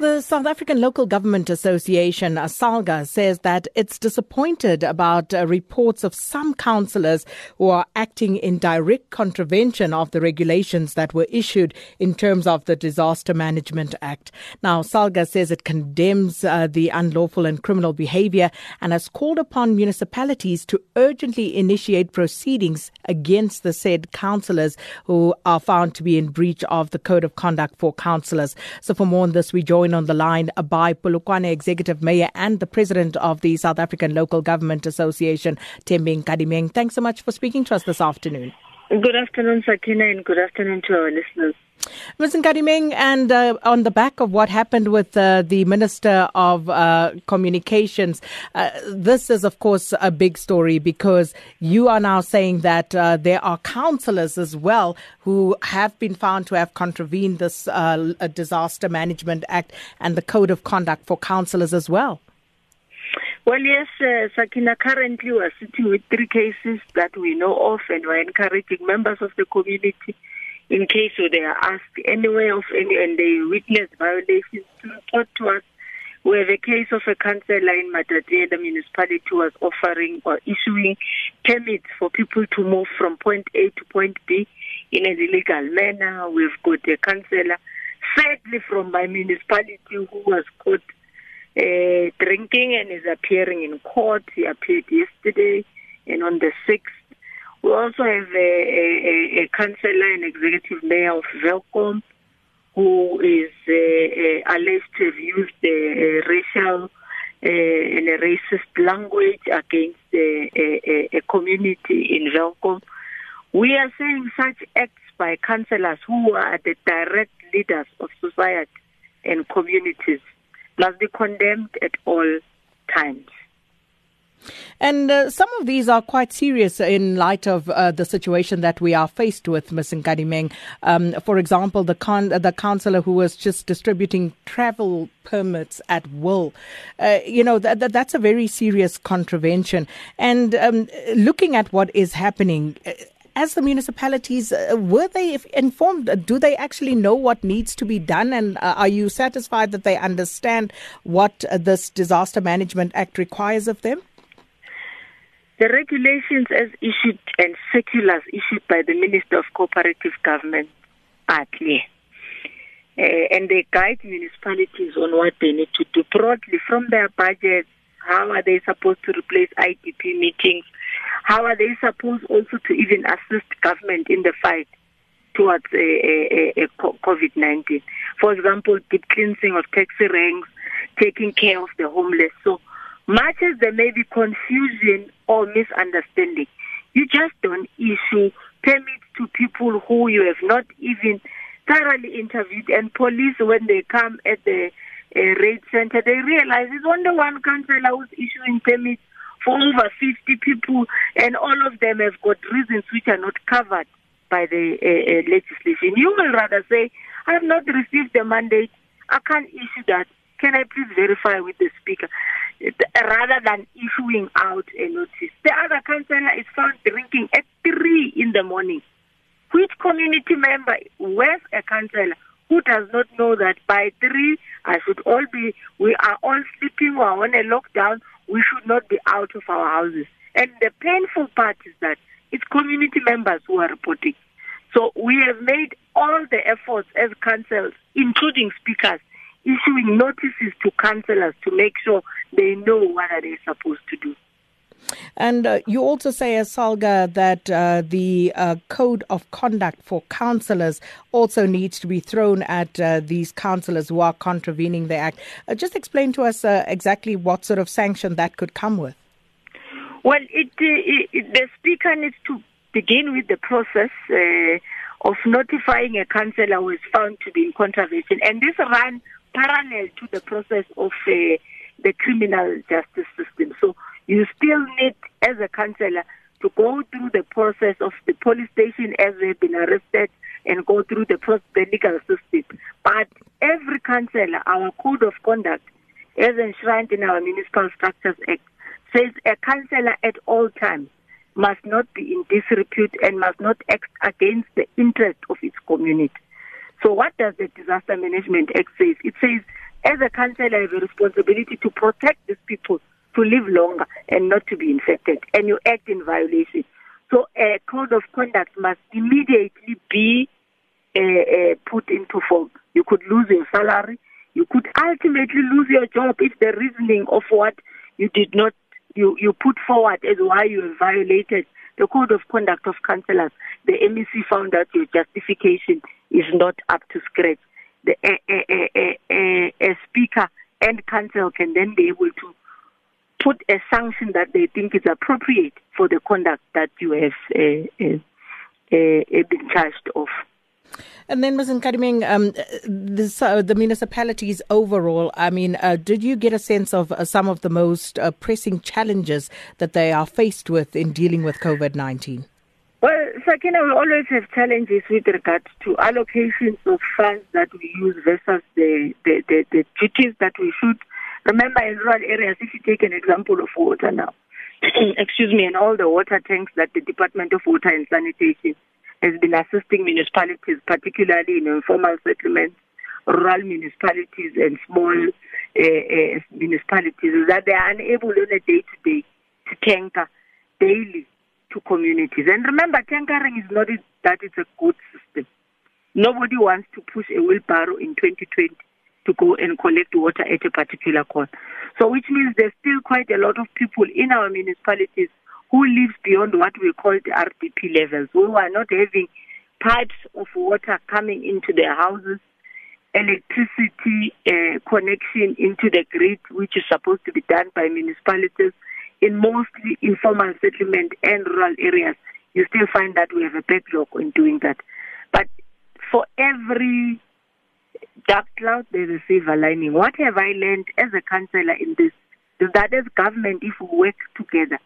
The South African Local Government Association, SALGA, says that it's disappointed about uh, reports of some councillors who are acting in direct contravention of the regulations that were issued in terms of the Disaster Management Act. Now, SALGA says it condemns uh, the unlawful and criminal behaviour and has called upon municipalities to urgently initiate proceedings against the said councillors who are found to be in breach of the Code of Conduct for Councillors. So, for more on this, we join on the line by Polokwane Executive Mayor and the President of the South African Local Government Association, Thembi Nkadimeng. Thanks so much for speaking to us this afternoon. Good afternoon, Sakina, and good afternoon to our listeners. Ms. Nkadimeng, and uh, on the back of what happened with uh, the Minister of uh, Communications, uh, this is, of course, a big story because you are now saying that uh, there are councillors as well who have been found to have contravened this uh, Disaster Management Act and the Code of Conduct for councillors as well. Well, yes, uh, Sakina, currently we're sitting with three cases that we know of, and we're encouraging members of the community in case they are asked anywhere of any and they witness violations to report to us. We have a case of a councillor in Matatiele, the municipality was offering or issuing permits for people to move from point A to point B in an illegal manner. We've got a councillor, sadly from my municipality, who was caught uh, drinking and is appearing in court. He appeared yesterday and on the 6th. We also have a, a, a councillor and executive mayor of Welkom who is uh, uh, alleged to have used racial and racist language against a, a, community in Welkom. We are saying such acts by councillors who are the direct leaders of society and communities must be condemned at all times. And uh, some of these are quite serious in light of uh, the situation that we are faced with, Ms. Nkadimeng. Um, for example, the, con- the councillor who was just distributing travel permits at will. Uh, you know, th- th- that's a very serious contravention. And um, looking at what is happening, uh, as the municipalities, uh, were they informed? Do they actually know what needs to be done? And uh, are you satisfied that they understand what uh, this Disaster Management Act requires of them? The regulations as issued and circulars issued by the Minister of Cooperative Government are clear. Uh, and they guide municipalities on what they need to do broadly from their budgets. How are they supposed to replace IDP meetings? How are they supposed also to even assist government in the fight towards a, a, a COVID 19? For example, deep cleansing of taxi ranks, taking care of the homeless. So, much as there may be confusion or misunderstanding, you just don't issue permits to people who you have not even thoroughly interviewed. And police, when they come at the uh, raid center, they realize it's only one councillor who's issuing permits for over 50 people, and all of them have got reasons which are not covered by the uh, uh, legislation. You will rather say, I have not received the mandate, I can't issue that. Can I please verify with the speaker? Rather than issuing out a notice. The other councillor is found drinking at 3 in the morning. Which community member, where's a councillor who does not know that by 3 I should all be, we are all sleeping, we are on a lockdown, we should not be out of our houses. And the painful part is that it's community members who are reporting. So we have made all the efforts as councils, including speakers, issuing notices to councillors to make sure they know what they are they supposed to do. And uh, you also say, as Salga, that uh, the uh, code of conduct for councillors also needs to be thrown at uh, these councillors who are contravening the act. Uh, just explain to us uh, exactly what sort of sanction that could come with. Well, it, it, the speaker needs to begin with the process of notifying a councillor who is found to be in contravention, and this runs parallel to the process of the criminal justice system. So you still need, as a councillor, to go through the process of the police station as they've been arrested and go through the, process, the legal system. But every councillor, our code of conduct, as enshrined in our Municipal Structures Act, says a councillor at all times must not be in disrepute and must not act against the interest of its community. So what does the Disaster Management Act say? It says as a council, I have a responsibility to protect these people to live longer and not to be infected, and you act in violation. So a code of conduct must immediately be uh, uh, put into form. You could lose your salary. You could ultimately lose your job if the reasoning of what you did not you, you put forward as why you have violated the code of conduct of councillors. The MEC found that your justification is not up to scratch. The a, a, a, a speaker and council can then be able to put a sanction that they think is appropriate for the conduct that you have uh, uh, uh, been charged of. And then, Ms. Nkadimeng, um, this, uh, the municipalities overall, I mean, uh, did you get a sense of uh, some of the most uh, pressing challenges that they are faced with in dealing with COVID 19? Well, Sakina, we always have challenges with regard to allocations of funds that we use versus the, the, the, the duties that we should. Remember, in rural areas, if you take an example of water now, excuse me, and all the water tanks that the Department of Water and Sanitation has been assisting municipalities, particularly in informal settlements, rural municipalities, and small uh, uh, municipalities, that they are unable on a day to day to tanker daily to communities. And remember, tankering is not that it's a good system. Nobody wants to push a wheelbarrow in 2020 to go and collect water at a particular corner. So, which means there's still quite a lot of people in our municipalities who lives beyond what we call the RDP levels, who are not having pipes of water coming into their houses, electricity uh, connection into the grid, which is supposed to be done by municipalities in mostly informal settlement and rural areas. You still find that we have a backlog in doing that. But for every dark cloud, there's a silver lining. What have I learned as a councillor in this? Is that as government, if we work together,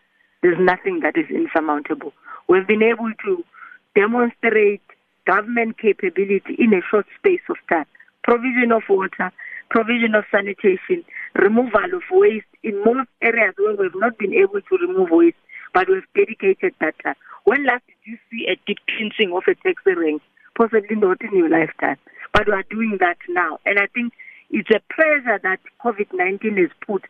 there's nothing that is insurmountable. We've been able to demonstrate government capability in a short space of time. Provision of water, provision of sanitation, removal of waste in most areas where we've not been able to remove waste, but we've dedicated that time. When last did you see a deep cleansing of a taxi rank? Possibly not in your lifetime. But we are doing that now. And I think it's a pressure that COVID 19 has put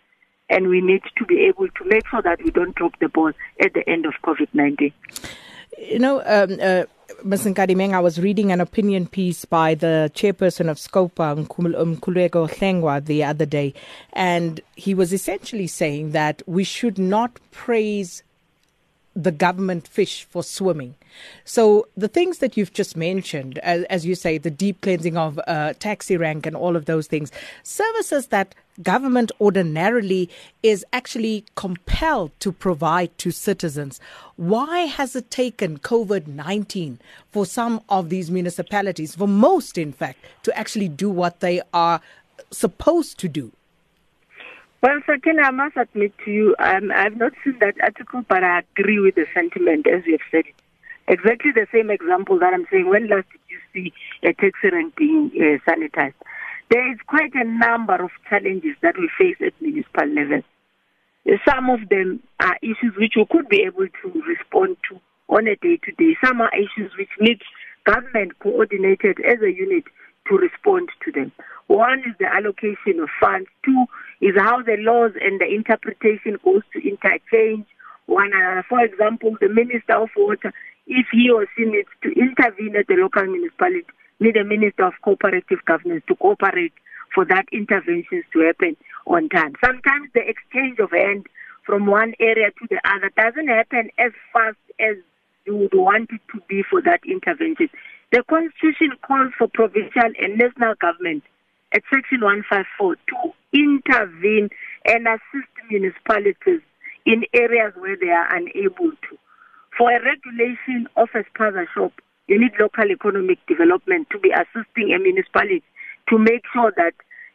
and we need to be able to make sure that we don't drop the ball at the end of COVID 19. You know, um, uh, Ms. Nkadimeng, I was reading an opinion piece by the chairperson of Scopa, Mkhuleko Hlengwa, the other day, and he was essentially saying that we should not praise the government fish for swimming. So the things that you've just mentioned, as, as you say, the deep cleansing of uh, taxi rank and all of those things, services that government ordinarily is actually compelled to provide to citizens. Why has it taken COVID 19 for some of these municipalities, for most in fact, to actually do what they are supposed to do? Well, Sakina, I must admit to you, um, I've not seen that article, but I agree with the sentiment as you have said. Exactly the same example that I'm saying. When last did you see a taxi rank being uh, sanitized? There is quite a number of challenges that we face at municipal level. Some of them are issues which we could be able to respond to on a day to day. Some are issues which need government coordinated as a unit to respond to them. One is the allocation of funds. Two is how the laws and the interpretation goes to interchange one another. For example, the Minister of Water, if he or she needs to intervene at the local municipality, need a Minister of Cooperative Governance to cooperate for that interventions to happen on time. Sometimes the exchange of hand from one area to the other doesn't happen as fast as you would want it to be for that intervention. The Constitution calls for provincial and national government at Section 154 to intervene and assist municipalities in areas where they are unable to. For a regulation of a spaza shop, you need local economic development to be assisting a municipality to make sure that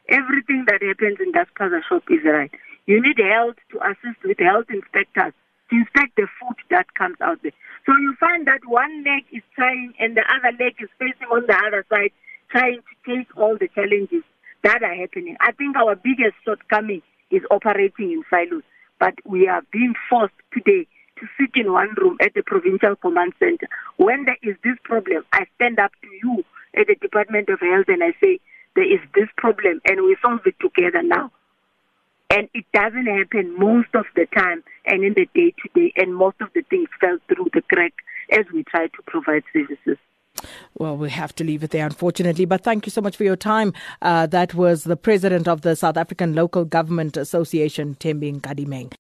everything that happens in that spaza shop is right. You need health to assist with health inspectors to inspect the food that comes out there. So you find that one leg is trying and the other leg is facing on the other side, trying to take all the challenges that are happening. I think our biggest shortcoming is operating in silos, but we are being forced today to sit in one room at the provincial command center. When there is this problem, I stand up to you at the Department of Health and I say, there is this problem and we solve it together now. And it doesn't happen most of the time and in the day to day, and most of the things fell through the crack as we try to provide services. Well, we have to leave it there, unfortunately. But thank you so much for your time. Uh, that was the president of the South African Local Government Association, Thembi Nkadimeng.